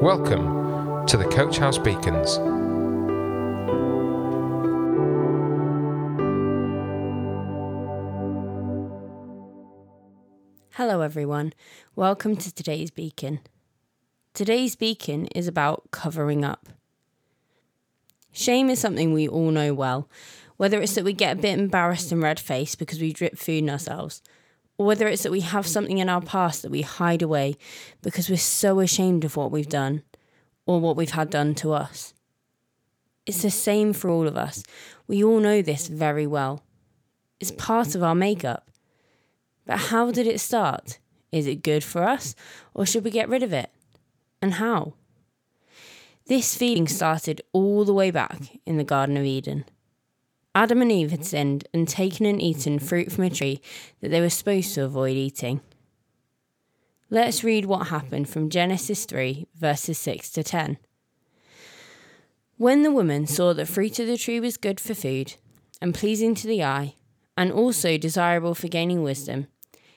Welcome to the Coach House Beacons. Hello, everyone. Welcome to today's beacon. Today's beacon is about covering up. Shame is something we all know well, whether it's that we get a bit embarrassed and red faced because we drip food in ourselves, whether it's that we have something in our past that we hide away because we're so ashamed of what we've done or what we've had done to us. It's the same for all of us. We all know this very well. It's part of our makeup. But how did it start? Is it good for us or should we get rid of it? And how? This feeling started all the way back in the Garden of Eden. Adam and Eve had sinned and taken and eaten fruit from a tree that they were supposed to avoid eating. Let's read what happened from Genesis 3, verses 6 to 10. When the woman saw that fruit of the tree was good for food, and pleasing to the eye, and also desirable for gaining wisdom,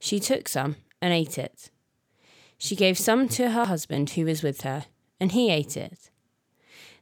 she took some and ate it. She gave some to her husband who was with her, and he ate it.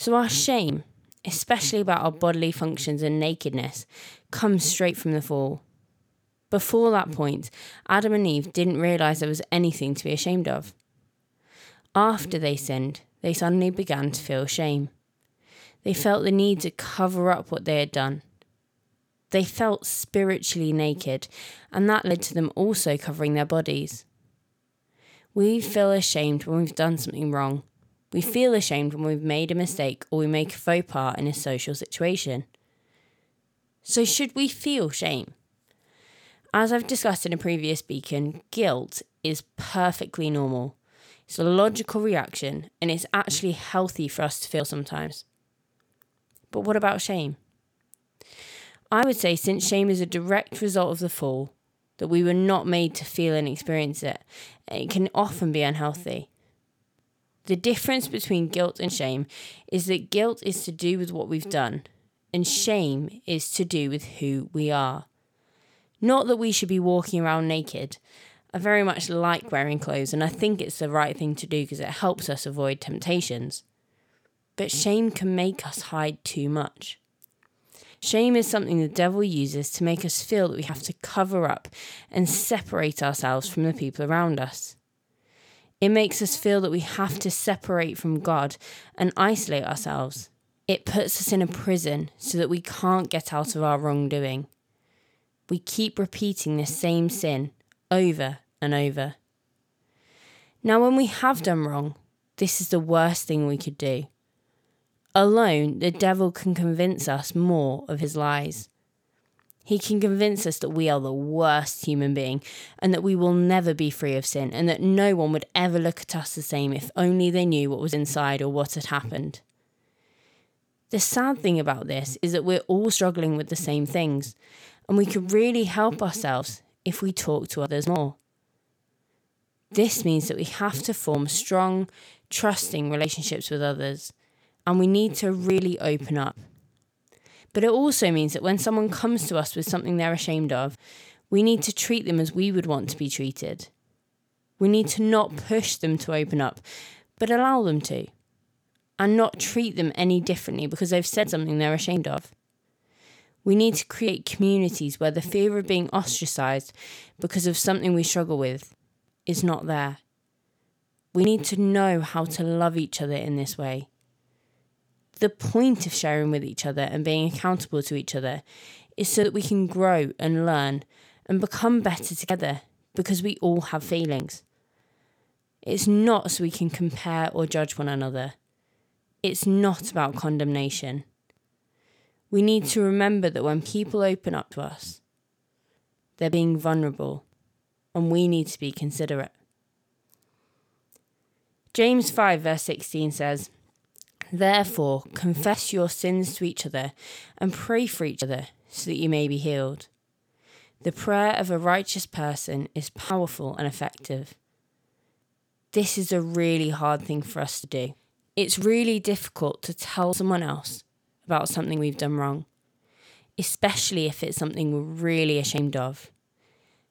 So our mm-hmm. shame, especially about our bodily functions and nakedness, comes straight from the fall. Before that mm. point, Adam and Eve didn't realize there was anything to be ashamed of. After they sinned, they suddenly began to feel shame. They felt the need to cover up what they had done. They felt spiritually naked, and that led to them also covering their bodies. We feel ashamed when we've done something wrong, we feel ashamed when we've made a mistake or we make a faux pas in a social situation. So, should we feel shame? As I've discussed in a previous beacon, guilt is perfectly normal. It's a logical reaction and it's actually healthy for us to feel sometimes. But what about shame? I would say, since shame is a direct result of the fall, that we were not made to feel and experience it, it can often be unhealthy. The difference between guilt and shame is that guilt is to do with what we've done, and shame is to do with who we are. Not that we should be walking around naked. I very much like wearing clothes, and I think it's the right thing to do because it helps us avoid temptations. But shame can make us hide too much. Shame is something the devil uses to make us feel that we have to cover up and separate ourselves from the people around us. It makes us feel that we have to separate from God and isolate ourselves. It puts us in a prison so that we can't get out of our wrongdoing. We keep repeating the same sin over and over. Now, when we have done wrong, this is the worst thing we could do. Alone, the devil can convince us more of his lies. He can convince us that we are the worst human being and that we will never be free of sin and that no one would ever look at us the same if only they knew what was inside or what had happened. The sad thing about this is that we're all struggling with the same things and we could really help ourselves if we talk to others more. This means that we have to form strong, trusting relationships with others and we need to really open up. But it also means that when someone comes to us with something they're ashamed of, we need to treat them as we would want to be treated. We need to not push them to open up, but allow them to. And not treat them any differently because they've said something they're ashamed of. We need to create communities where the fear of being ostracized because of something we struggle with is not there. We need to know how to love each other in this way the point of sharing with each other and being accountable to each other is so that we can grow and learn and become better together because we all have feelings. It's not so we can compare or judge one another. It's not about condemnation. We need to remember that when people open up to us, they're being vulnerable, and we need to be considerate. James 5, verse 16 says, Therefore, confess your sins to each other and pray for each other so that you may be healed. The prayer of a righteous person is powerful and effective. This is a really hard thing for us to do. It's really difficult to tell someone else about something we've done wrong, especially if it's something we're really ashamed of.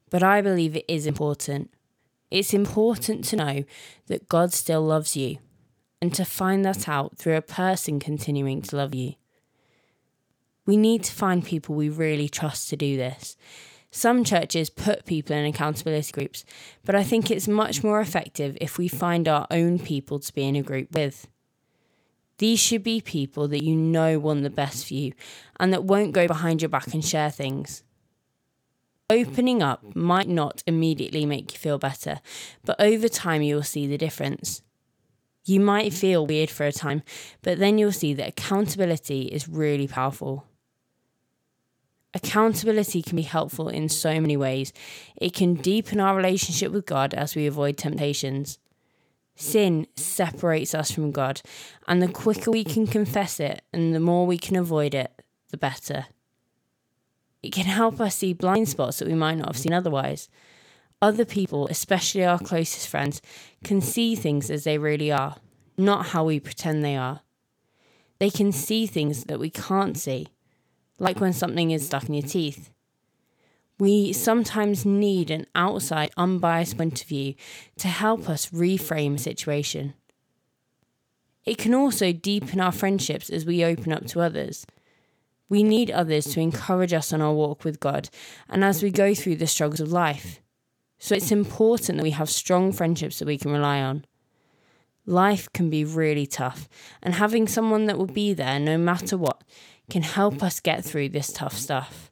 But I believe it is important. It's important to know that God still loves you and to find that out through a person continuing to love you. We need to find people we really trust to do this. Some churches put people in accountability groups, but I think it's much more effective if we find our own people to be in a group with. These should be people that you know want the best for you and that won't go behind your back and share things. Opening up might not immediately make you feel better, but over time you will see the difference. You might feel weird for a time, but then you'll see that accountability is really powerful. Accountability can be helpful in so many ways. It can deepen our relationship with God as we avoid temptations. Sin separates us from God, and the quicker we can confess it and the more we can avoid it, the better. It can help us see blind spots that we might not have seen otherwise. Other people, especially our closest friends, can see things as they really are, not how we pretend they are. They can see things that we can't see, like when something is stuck in your teeth. We sometimes need an outside, unbiased point of view to help us reframe a situation. It can also deepen our friendships as we open up to others. We need others to encourage us on our walk with God and as we go through the struggles of life. So it's important that we have strong friendships that we can rely on. Life can be really tough, and having someone that will be there no matter what can help us get through this tough stuff.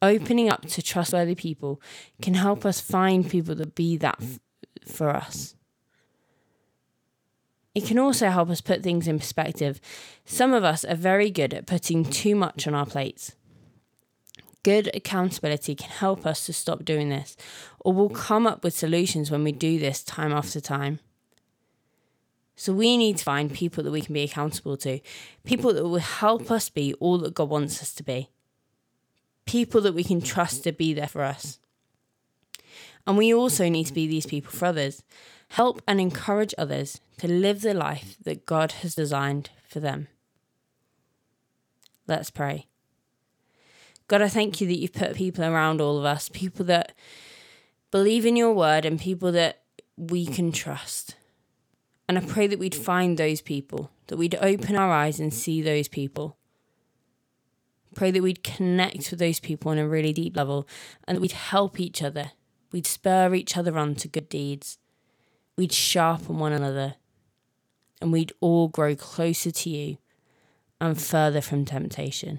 Opening up to trustworthy people can help us find people that be that f- for us. It can also help us put things in perspective. Some of us are very good at putting too much on our plates. Good accountability can help us to stop doing this, or we'll mm. come up with solutions when we do this time after time. So we need to find people that we can be accountable to, people that will help us be all that God wants us to be, people that we can trust to be there for us. And we also need to be these people for others help and encourage others to live the life that God has designed for them. Let's pray. God, I thank you that you've put people around all of us, people that believe in your word and people that we can trust. And I pray that we'd find those people, that we'd open our eyes and see those people. Pray that we'd connect with those people on a really deep level and that we'd help each other. We'd spur each other on to good deeds we'd sharpen one another, and we'd all grow closer to you and further from temptation.